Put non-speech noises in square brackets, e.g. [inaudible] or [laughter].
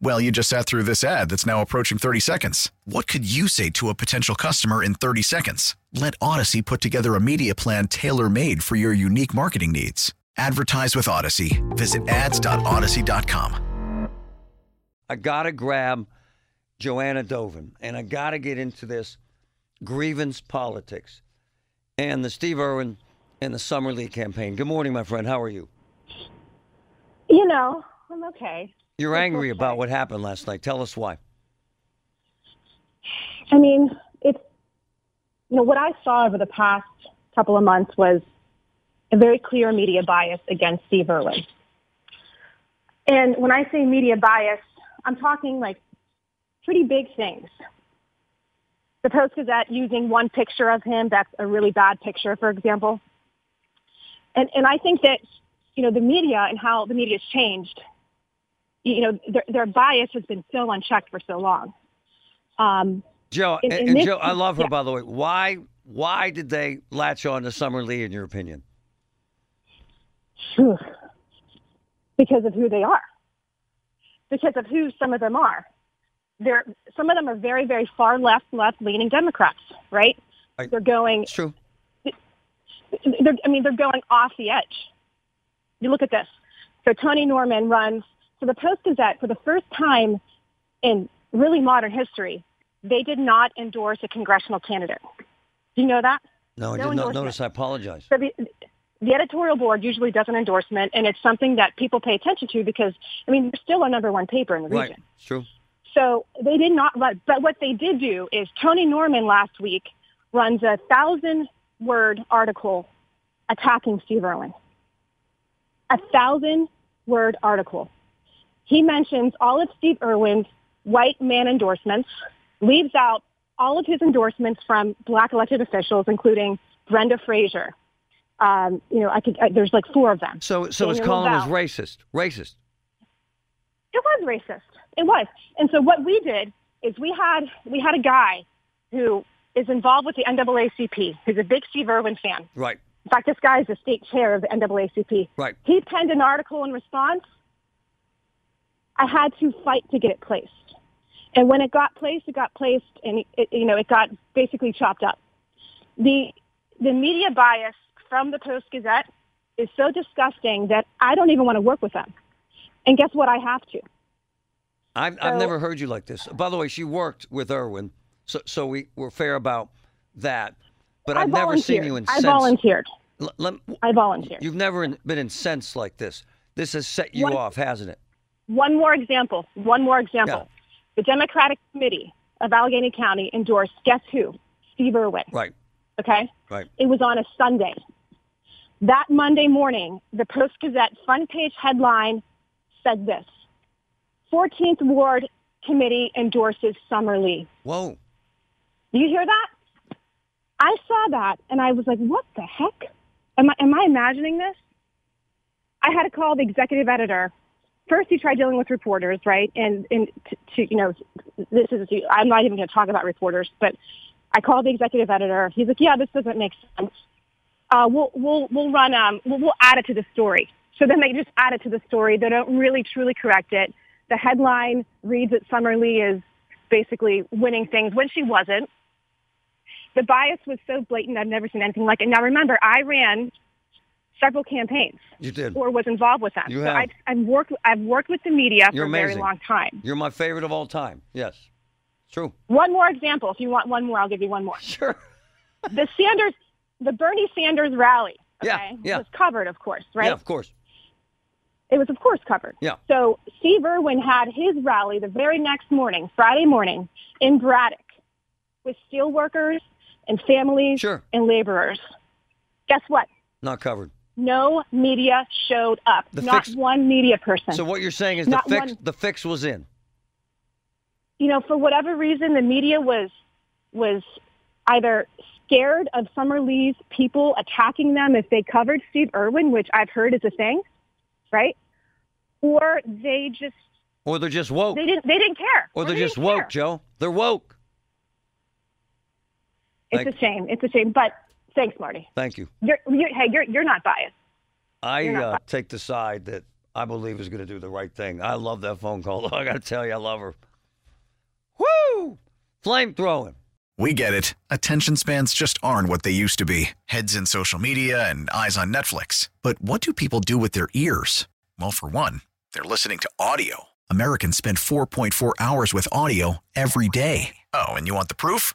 Well, you just sat through this ad that's now approaching 30 seconds. What could you say to a potential customer in 30 seconds? Let Audacy put together a media plan tailor made for your unique marketing needs. Advertise with Audacy. Visit ads.audacy.com. I got to grab Joanna Doven and I got to get into this grievance politics and the Steve Irwin and the Summer Lee campaign. Good morning, my friend. How are you? You know, I'm okay. You're angry about what happened last night. Tell us why. I mean, it's you know what I saw over the past couple of months was a very clear media bias against Steve Irwin. And when I say media bias, I'm talking like pretty big things. The Post Gazette using one picture of him that's a really bad picture, for example. And and I think that you know the media and how the media's changed. You know their, their bias has been so unchecked for so long. Um, Joe, In- and, in and this- Joe, I love her yeah. by the way. Why why did they latch on to Summer Lee in your opinion? Because of who they are, because of who some of them are. They're, some of them are very, very far left, left-leaning Democrats, right? Right. They're going. It's true. They're, I mean, they're going off the edge. You look at this. So Tony Norman runs. So the Post Gazette, for the first time in really modern history, they did not endorse a congressional candidate. Do you know that? No, I No did not notice. I apologize. So the, the editorial board usually does an endorsement, and it's something that people pay attention to because, I mean, they're still a number one paper in the Right. region. It's true. So they did not run, but what they did do is Tony Norman last week runs a thousand word article attacking Steve Irwin. A thousand word article. He mentions all of Steve Irwin's white man endorsements, leaves out all of his endorsements from black elected officials, including Brenda Frazier. Um, you know, I could, I, there's like four of them. So so his column was racist. Racist. It was racist. It was. And so what we did is we had we had a guy who is involved with the NAACP, who's a big Steve Irwin fan. Right. In fact, this guy is the state chair of the NAACP. Right. He penned an article in response. I had to fight to get it placed. And when it got placed, it got placed and it, you know, it got basically chopped up. The the media bias from the Post Gazette is so disgusting that I don't even want to work with them. And guess what? I have to. I've, I've never heard you like this. By the way, she worked with Irwin, so so we we're fair about that. But I I've never seen you I incensed. volunteered. L- lem- I volunteered. You've never in- been incensed like this. This has set you One- off, hasn't it? One more example. One more example. Yeah. The Democratic Committee of Allegheny County endorsed guess who? Steve Irwin. Right. Okay? Right. It was on a Sunday. That Monday morning, the Post Gazette front page headline said this 14th Ward Committee endorses Summer Lee. Whoa. Do you hear that? I saw that and I was like, what the heck? Am I, am I imagining this? I had to call the executive editor. First, he tried dealing with reporters, right? And, and to, to you know, this is, I'm not even going to talk about reporters, but I called the executive editor. He's like, yeah, this doesn't make sense. Uh, we'll, we'll, we'll run, um, we'll, we'll add it to the story. So then they just add it to the story. They don't really truly correct it. The headline reads that Summer Lee is basically winning things when she wasn't the bias was so blatant I've never seen anything like it. Now remember, I ran several campaigns You did. or was involved with them. You so have. I've, I've worked I've worked with the media You're for a very long time. You're my favorite of all time. Yes. True. One more example. If you want one more, I'll give you one more. Sure. The Sanders the Bernie Sanders rally. Yeah, Okay, yeah. was covered, of course, right? Yeah, of course. It was, of course, covered. Yeah. So Steve Irwin had his rally the very next morning, Friday morning, in Braddock, with steel workers and families Sure. and laborers. Guess what? Not covered. No media showed up. The Not fix- one media person. So what you're saying is the fix one- the fix was in. you know, for whatever reason, the media was was either scared of Summer Lee's people attacking them if they covered Steve Irwin, which I've heard is a thing, right? Or they just Or they're just woke. they didn't they didn't care. or they're they just woke, care. Joe. They're woke. It's Thank- a shame. It's a shame. But thanks, Marty. Thank you. You're, you're hey, you're you're not biased. I not uh, bi- take the side that I believe is going to do the right thing. I love that phone call. though. [laughs] I got to tell you, I love her. Woo! Flamethrowing. We get it. Attention spans just aren't what they used to be heads in social media and eyes on Netflix. But what do people do with their ears? Well, for one, they're listening to audio. Americans spend 4.4 hours with audio every day. Oh, and you want the proof?